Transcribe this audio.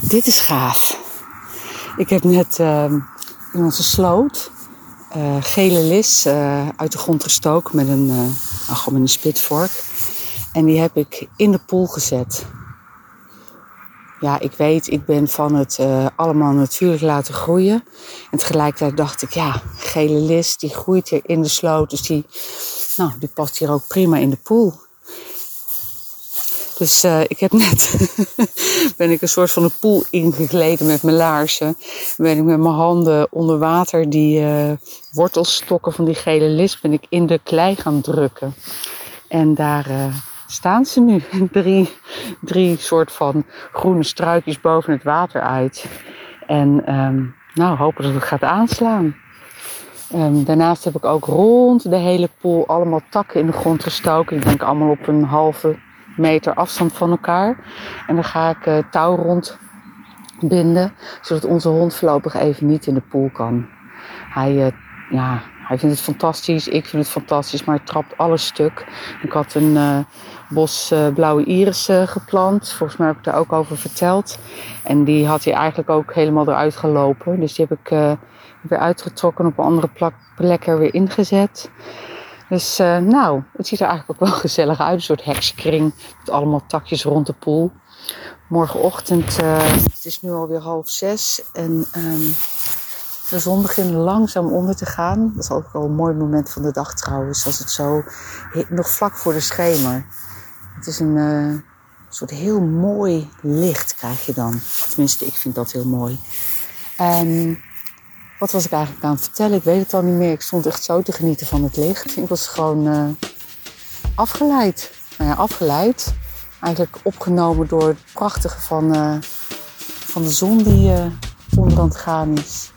Dit is gaaf. Ik heb net uh, in onze sloot uh, gele lis uh, uit de grond gestoken met een, uh, gewoon met een spitvork. En die heb ik in de poel gezet. Ja, ik weet, ik ben van het allemaal natuurlijk laten groeien. En tegelijkertijd dacht ik, ja, gele lis, die groeit hier in de sloot. Dus die, nou, die past hier ook prima in de poel. Dus uh, ik heb net ben ik een soort van een poel ingegleden met mijn laarzen. Ben ik met mijn handen onder water die uh, wortelstokken van die gele lis ben ik in de klei gaan drukken. En daar uh, staan ze nu. Drie, drie soort van groene struikjes boven het water uit. En um, nou, hopen dat het gaat aanslaan. Um, daarnaast heb ik ook rond de hele poel allemaal takken in de grond gestoken. Ik denk allemaal op een halve meter afstand van elkaar. En dan ga ik uh, touw rond binden, zodat onze hond voorlopig even niet in de poel kan. Hij, uh, ja, hij vindt het fantastisch, ik vind het fantastisch, maar hij trapt alles stuk. Ik had een uh, bos blauwe irissen geplant, volgens mij heb ik daar ook over verteld. En die had hij eigenlijk ook helemaal eruit gelopen. Dus die heb ik weer uitgetrokken op een andere plek er weer ingezet. Dus uh, nou, het ziet er eigenlijk ook wel gezellig uit. Een soort heksenkring met allemaal takjes rond de poel. Morgenochtend, uh, het is nu alweer half zes en um, de zon begint langzaam onder te gaan. Dat is ook wel een mooi moment van de dag trouwens, als het zo nog vlak voor de schemer. Het is een uh, soort heel mooi licht krijg je dan. Tenminste, ik vind dat heel mooi. En wat was ik eigenlijk aan het vertellen? Ik weet het al niet meer. Ik stond echt zo te genieten van het licht. Ik was gewoon uh, afgeleid. Nou ja, afgeleid. Eigenlijk opgenomen door het prachtige van, uh, van de zon die uh, het gaan is.